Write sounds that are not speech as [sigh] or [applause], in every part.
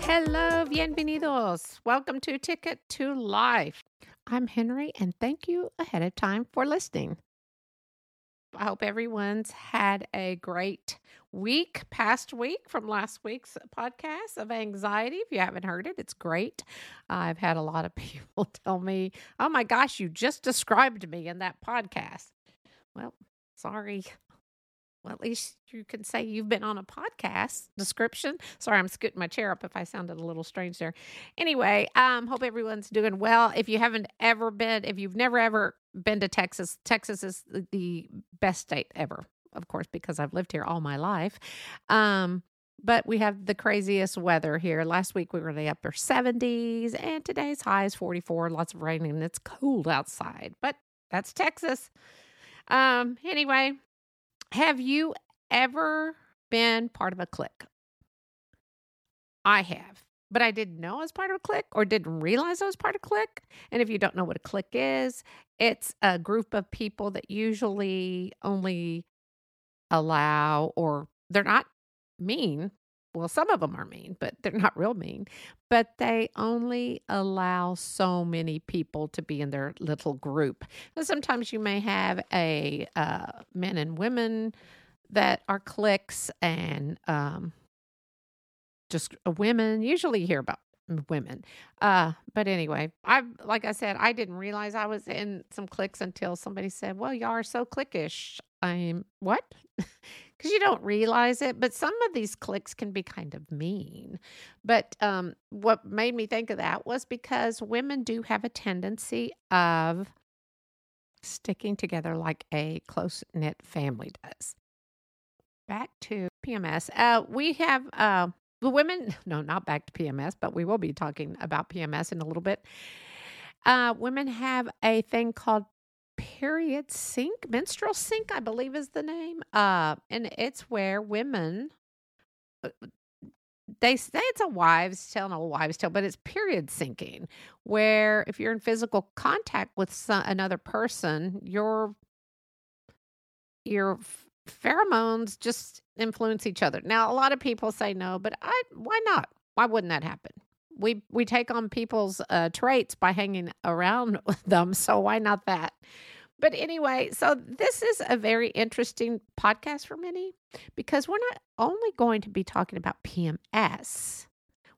Hello, bienvenidos. Welcome to Ticket to Life. I'm Henrie, and thank you ahead of time for listening. I hope everyone's had a great week, past week from last week's podcast of anxiety. If you haven't heard it, it's great. I've had a lot of [laughs] people tell me, oh my gosh, you just described me in that podcast. Well, sorry. Well, at least you can say you've been on a podcast description. Sorry, I'm scooting my chair up if I sounded a little strange there. Anyway, um, hope everyone's doing well. If you haven't ever been, if you've never ever been to Texas, Texas is the best state ever, of course, because I've lived here all my life. Um, but we have the craziest weather here. Last week we were in the upper 70s, and today's high is 44. Lots of rain, and it's cold outside. But that's Texas. Um, anyway, have you ever been part of a clique? I have, but I didn't know I was part of a clique or didn't realize I was part of a clique. And if you don't know what a clique is, it's a group of people that usually only allow, or they're not mean. Well, some of them are mean, but they're not real mean. But they only allow so many people to be in their little group. And sometimes you may have a uh, men and women that are cliques and um, just women. Usually you hear about women. Uh, but anyway, I like I said, I didn't realize I was in some cliques until somebody said, "Well, y'all are so cliquish." I'm what? [laughs] Because you don't realize it, but some of these clicks can be kind of mean. But um, what made me think of that was because women do have a tendency of sticking together like a close knit family does. Back to PMS. Uh, we have uh, the women, [laughs] no, not back to PMS, but we will be talking about PMS in a little bit. Uh, women have a thing called period sync, menstrual sync, I believe is the name. Uh, and it's where women, uh, they say it's a wives' tale, not a wives' tale, but it's period syncing, where if you're in physical contact with some, another person, your your pheromones just influence each other. Now, a lot of people say no, but I why not? Why wouldn't that happen? We we take on people's uh, traits by hanging around with [laughs] them, so why not that? But anyway, so this is a very interesting podcast for many because we're not only going to be talking about PMS,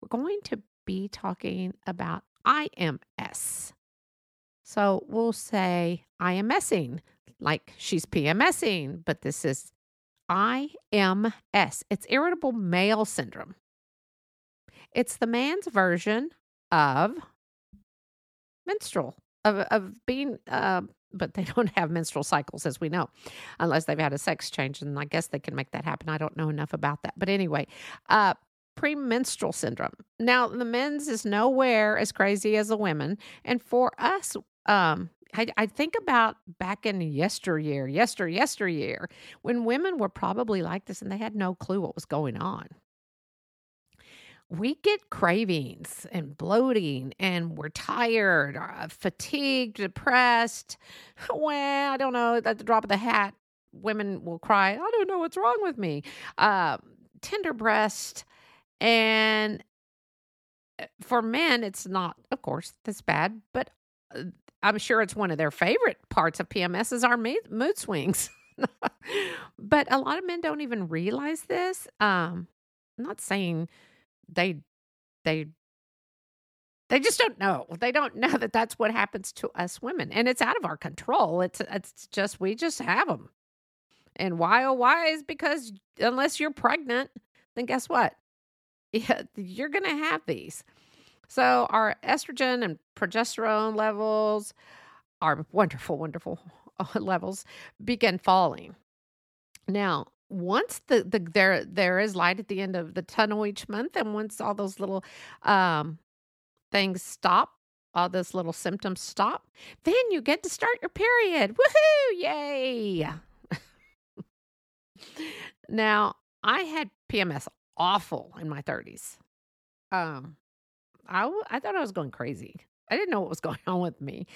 we're going to be talking about IMS. So we'll say IMSing, like she's PMSing, but this is IMS. It's irritable male syndrome. It's the man's version of menstrual, of, of being, uh, but they [laughs] don't have menstrual cycles, as we know, unless they've had a sex change. And I guess they can make that happen. I don't know enough about that. But anyway, uh, premenstrual syndrome. Now, the men's is nowhere as crazy as the women. And for us, um, I, I think about back in yesteryear, yester, yesteryear, when women were probably like this and they had no clue what was going on. We get cravings and bloating, and we're tired, uh, fatigued, depressed. [laughs] Well, I don't know. At the drop of the hat, women will cry, I don't know what's wrong with me. Uh, tender breast. And uh, for men, it's not, of course, this bad, but uh, I'm sure it's one of their favorite parts of PMS is our mood swings. [laughs] but a lot of men don't even realize this. Um, I'm not saying they they they just don't know. They don't know that that's what happens to us women, and it's out of our control. It's it's just we just have them. And why oh why is because unless you're pregnant, then guess what? [laughs] Yeah, you're gonna have these. So our estrogen and progesterone levels, our wonderful, wonderful [laughs] uh, levels begin falling. Now, once the, the there there is light at the end of the tunnel each month, and once all those little um, things stop, all those little symptoms stop, then you get to start your period. Woohoo! Yay! [laughs] now, I had PMS awful in my 30s. Um, I, I thought I was going crazy. I didn't know what was [laughs] going on with me.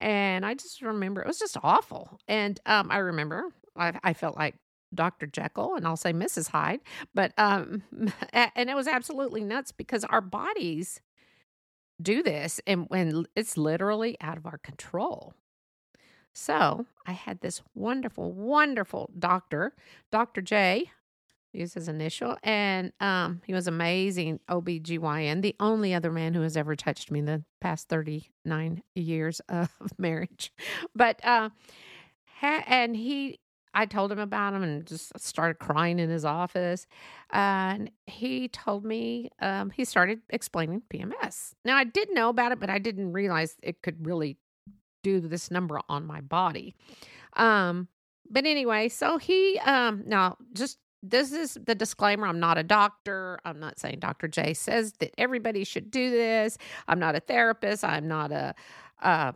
And I just remember it was just awful. And um, I remember I, I felt like Dr. Jekyll and I'll say Mrs. Hyde, but um, [laughs] and it was absolutely nuts because our bodies do this and when it's literally out of our control. So I had this wonderful, wonderful doctor, Dr. J, use his initial, and um, he was amazing OBGYN, the only other man who has ever touched me in the past 39 years of [laughs] marriage. But, uh, and he, I told him about him and just started crying in his office. And he told me, um, he started explaining PMS. Now, I did know about it, but I didn't realize it could really do this number on my body. Um, but anyway, so he, um, now just this is the disclaimer. I'm not a doctor. I'm not saying Dr. J says that everybody should do this. I'm not a therapist. I'm not a, uh,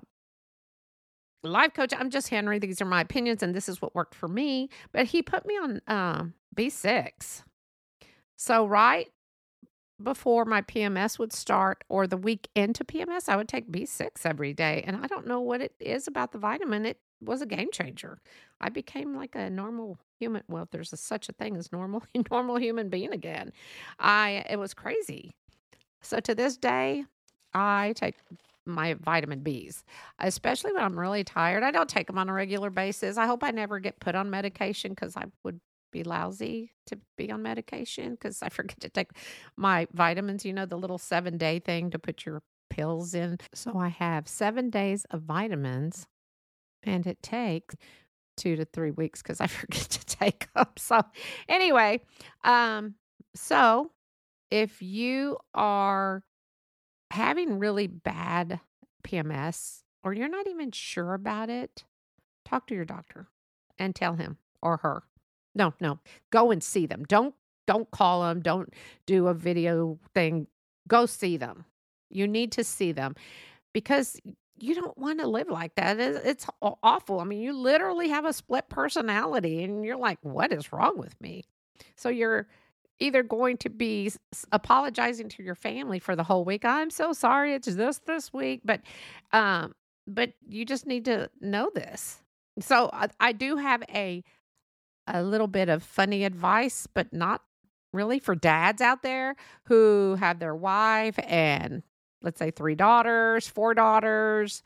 life coach. I'm just Henrie. These are my opinions, and this is what worked for me. But he put me on uh, B6. So, right before my PMS would start or the week into PMS, I would take B6 every day. And I don't know what it is about the vitamin. It was a game changer. I became like a normal human. Well, there's a, such a thing as normal, [laughs] normal human being again. I, it was crazy. So to this day, I take my vitamin Bs, especially when I'm really tired. I don't take them on a regular basis. I hope I never get put on medication because I would be lousy to be on medication because I [laughs] forget to take my vitamins, you know, the little seven day thing to put your pills in. So I have seven days of vitamins and it takes two to three weeks because I [laughs] forget to take them. So anyway, um, so if you are having really bad PMS or you're not even sure about it, talk to your doctor and tell him or her. No, no. Go and see them. Don't don't call them. Don't do a video thing. Go see them. You need to see them because you don't want to live like that. It's awful. I mean, you literally have a split personality and you're like, what is wrong with me? So you're either going to be apologizing to your family for the whole week. I'm so sorry. It's just this week, but um but you just need to know this. So I, I do have a a little bit of funny advice, but not really for dads out there who have their wife and let's say three daughters, four daughters.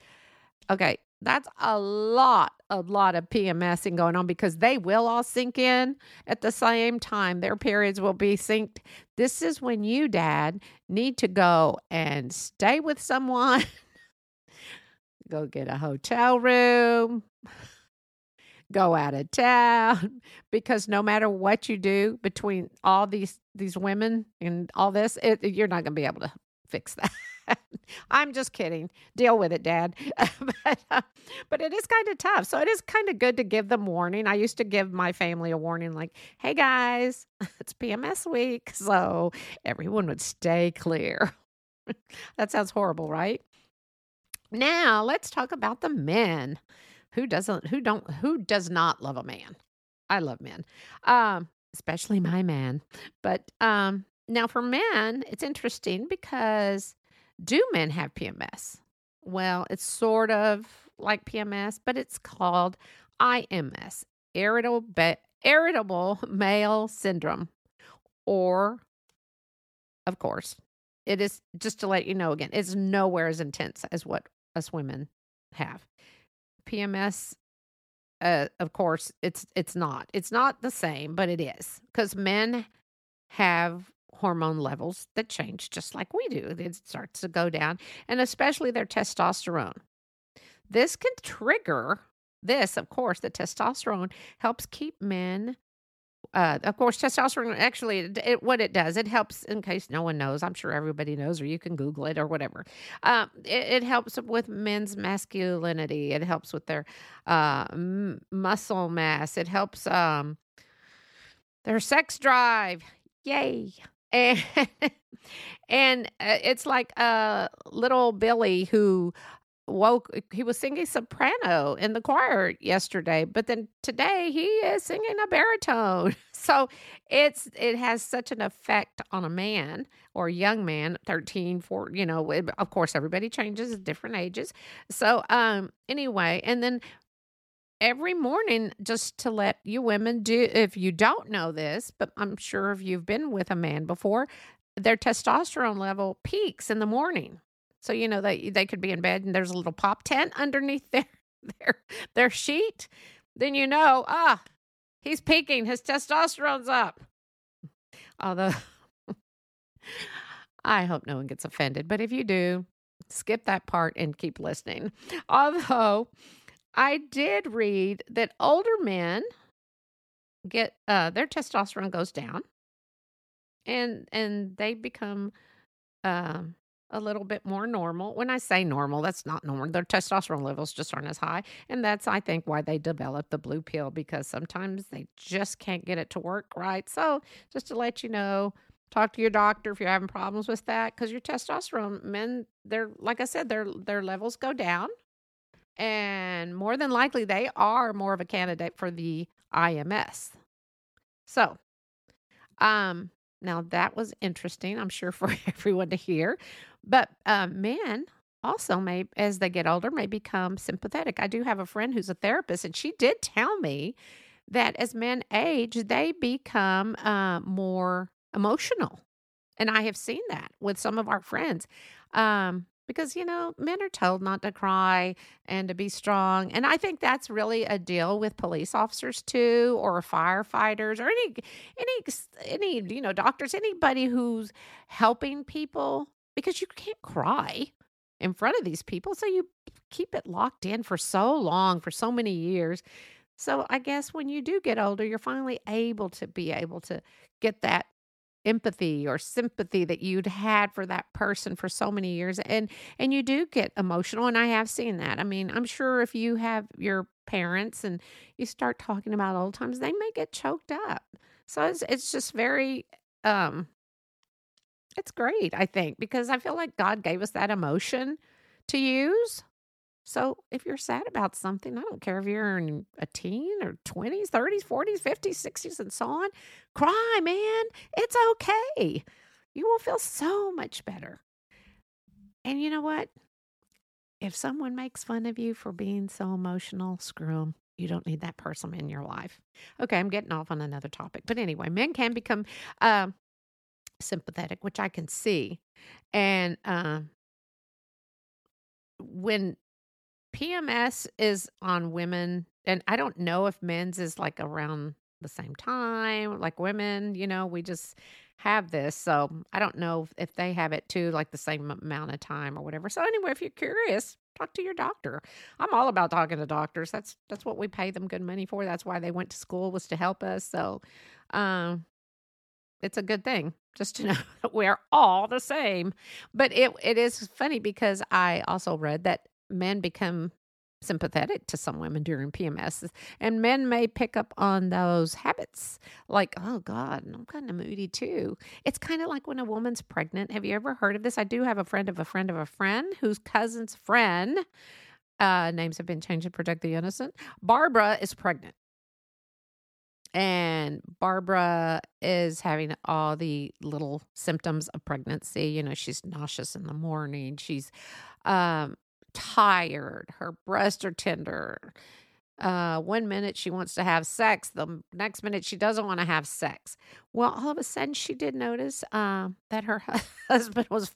Okay, that's a lot, a lot of PMSing going on because they will all sink in at the same time. Their periods will be synced. This is when you, dad, need to go and stay with someone, [laughs] go get a hotel room, go out of town [laughs] because no matter what you do between all these these women and all this, it, you're not going to be able to fix that. [laughs] [laughs] I'm just kidding. Deal with it, Dad. [laughs] but, uh, but it is kind of tough. So it is kind of good to give them warning. I used to give my family a warning like, hey guys, [laughs] it's PMS week. So everyone would stay clear. that sounds horrible, right? Now let's talk about the men. Who doesn't who don't who does not love a man? I love men. Um, especially my man. But um now for men, it's interesting because do men have PMS? Well, it's sort of like PMS, but it's called IMS, irritable, irritable male syndrome. Or, of course, it is just to let you know again, it's nowhere as intense as what us women have. PMS uh, of course it's it's not it's not the same but it is because men have hormone levels that change just like we do. It starts to go down, and especially their testosterone. This can trigger this, of course, the testosterone helps keep men. Uh, of course, testosterone actually, it, it, what it does, it helps. In case no one knows, I'm sure everybody knows, or you can Google it or whatever. Um, it, it, helps with men's masculinity. It helps with their uh, m- muscle mass. It helps um, their sex drive. Yay! And [laughs] and uh, it's like a little Billy who woke he was singing soprano in the choir yesterday but then today he is singing a baritone. [laughs] So it's it has such an effect on a man or a young man 13 4 you know of course everybody changes at different ages. So um anyway and then every morning just to let you women do if you don't know this but i'm sure if you've been with a man before their testosterone level peaks in the morning so you know they they could be in bed and there's a little pop tent underneath [laughs] their their their sheet. Then you know, ah, he's peaking. His testosterone's up. Although [laughs] I hope no one gets offended, but if you do, skip that part and keep listening. Although I did read that older men get uh, their testosterone goes down and and they become um a little bit more normal. When I say normal, that's not normal. Their testosterone levels just aren't as high. And that's, I think, why they develop the blue pill because sometimes they just can't get it to work right. So, just to let you know, talk to your doctor if you're having problems with that because your testosterone, men, they're, like I said, their, their levels go down. And more than likely, they are more of a candidate for the IMS. So, um, now that was interesting, I'm sure, [laughs] for everyone to hear. But uh, men also may, as they get older, may become sympathetic. I do have a friend who's a therapist, and she did tell me that as men age, they become uh, more emotional. And I have seen that with some of our friends. Um, because you know men are told not to cry and to be strong and i think that's really a deal with police officers too or firefighters or any any any you know doctors anybody who's helping people because you can't cry in front of these people. So you keep it locked in for so long, for so many years. So I guess when you do get older, you're finally able to be able to get that empathy or sympathy that you'd had for that person for so many years and and you do get emotional and I have seen that. I mean, I'm sure if you have your parents and you start talking about old times, they may get choked up. So it's it's just very um it's great, I think, because I feel like God gave us that emotion to use. So if you're sad about something, I don't care if you're in a teen or 20s, 30s, 40s, 50s, 60s, and so on, cry, man. It's okay. You will feel so much better. And you know what? If someone makes fun of you for being so emotional, screw them. You don't need that person in your life. Okay, I'm getting off on another topic. But anyway, men can become uh, sympathetic, which I can see. And uh, when PMS is on women, and I don't know if men's is like around the same time, like women, you know, we just have this. So I don't know if they have it too, like the same amount of time or whatever. So anyway, if you're curious, talk to your doctor. I'm all about talking to doctors. That's that's what we pay them good money for. That's why they went to school was to help us. So um it's a good thing just to [laughs] know that we're all the same. But it it is funny because I also read that men become sympathetic to some women during PMS, and men may pick up on those habits. Like, oh God, I'm kind of moody too. It's kind of like when a woman's pregnant. Have you ever heard of this? I do have a friend of a friend of a friend whose cousin's friend. Uh, names have been changed to protect the innocent. Barbara is pregnant and Barbara is having all the little symptoms of pregnancy. You know, she's nauseous in the morning. She's um, tired. Her breasts are tender. Uh, one minute she wants to have sex, the next minute she doesn't want to have sex. Well, all of a sudden she did notice uh, that her [laughs] husband was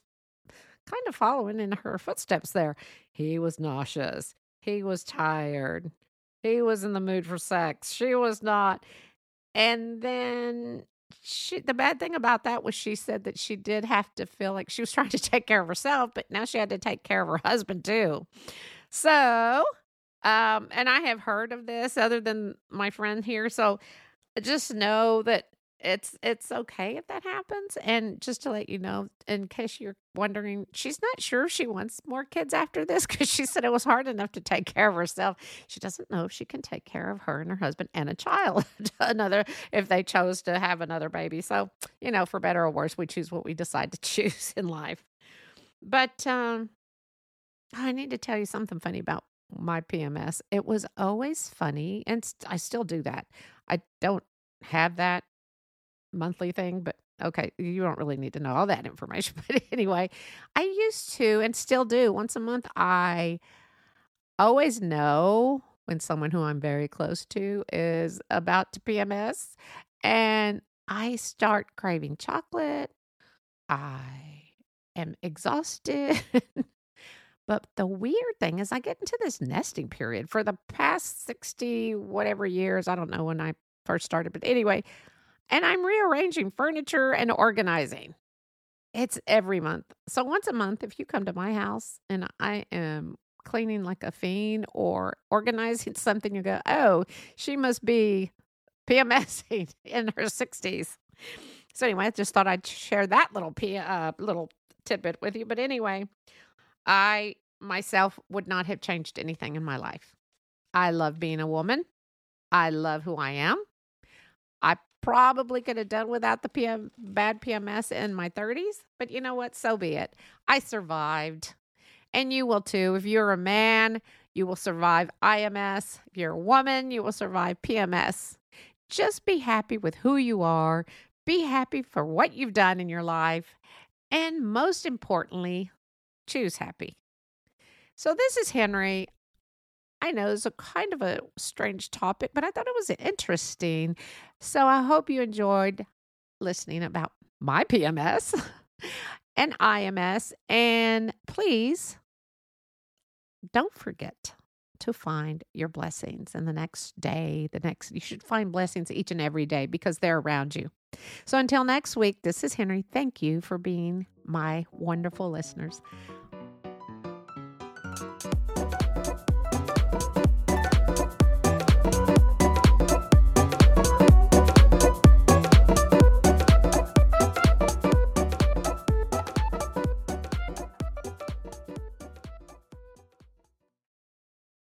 kind of following in her footsteps there. He was nauseous. He was tired. He was in the mood for sex. She was not. And then she the bad thing about that was she said that she did have to feel like she was [laughs] trying to take care of herself, but now she had to take care of her husband too. So, um, and I have heard of this other than my friend here. So just know that it's it's okay if that happens and just to let you know in case you're wondering she's not sure if she wants more kids after this [laughs] because she said it was hard enough to take care of herself she doesn't know if she can take care of her and her husband and a child [laughs] another if they chose to have another baby so you know for better or worse we choose what we decide to [laughs] choose in life but um I need to tell you something funny about my PMS. It was always funny, and I still do that. I don't have that monthly thing, but okay, you don't really need to know all that information. [laughs] But anyway, I used to and still do once a month. I always know when someone who I'm very close to is about to PMS, and I start craving chocolate. I am exhausted. [laughs] But the weird thing is, I get into this nesting period for the past 60 whatever years. I don't know when I first started, but anyway, and I'm rearranging furniture and organizing. It's every month. So once a month, if you come to my house and I am cleaning like a fiend or organizing [laughs] something, you go, oh, she must be PMSing [laughs] in her 60s. So anyway, I just thought I'd share that little P, uh, little tidbit with you. But anyway, I myself would not have changed anything in my life. I love being a woman. I love who I am. Probably could have done without the PM, bad PMS in my 30s, but you know what? So be it. I survived. And you will too. If you're a man, you will survive IMS. If you're a woman, you will survive PMS. Just be happy with who you are. Be happy for what you've done in your life. And most importantly, choose happy. So, this is Henrie. I know it's a kind of a strange topic, but I thought it was interesting. So, I hope you enjoyed listening about my PMS [laughs] and IMS. And please don't forget to find your blessings in the next day, the next, you should find blessings each and every day because they're around you. So until next week, this is Henrie. Thank you for being my wonderful listeners.